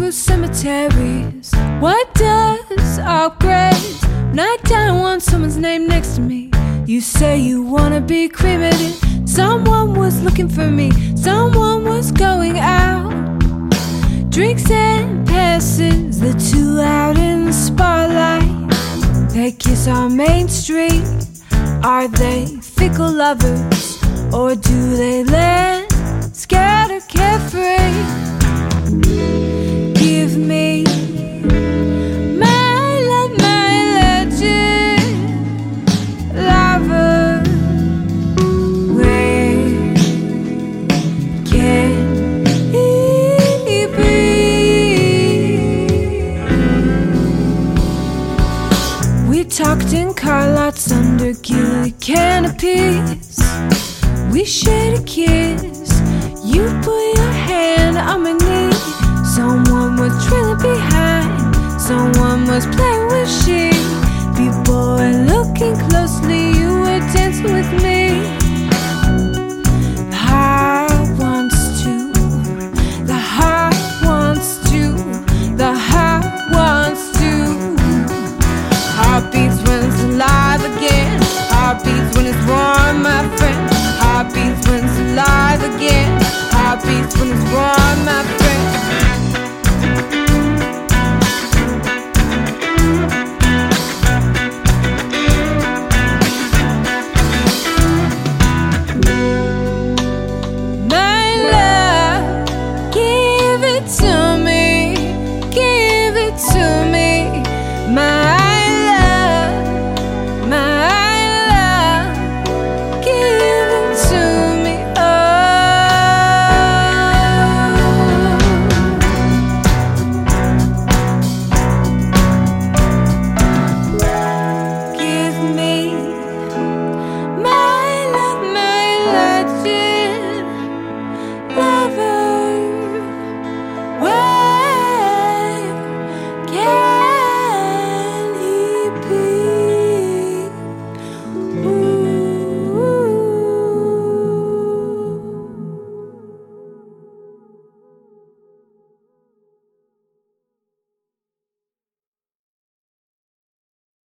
through cemeteries. What does upgrade? Nighttime want someone's name next to me. You say you wanna be cremated. Someone was looking for me. Someone was going out. Drinks and passes, the two out in the spotlight. They kiss on Main Street. Are they fickle lovers? Or do they land scatter tucked in car lots under gilly canopies. We shared a kiss. You put your hand on my knee. Someone was trailing behind. Someone was playing. to me. My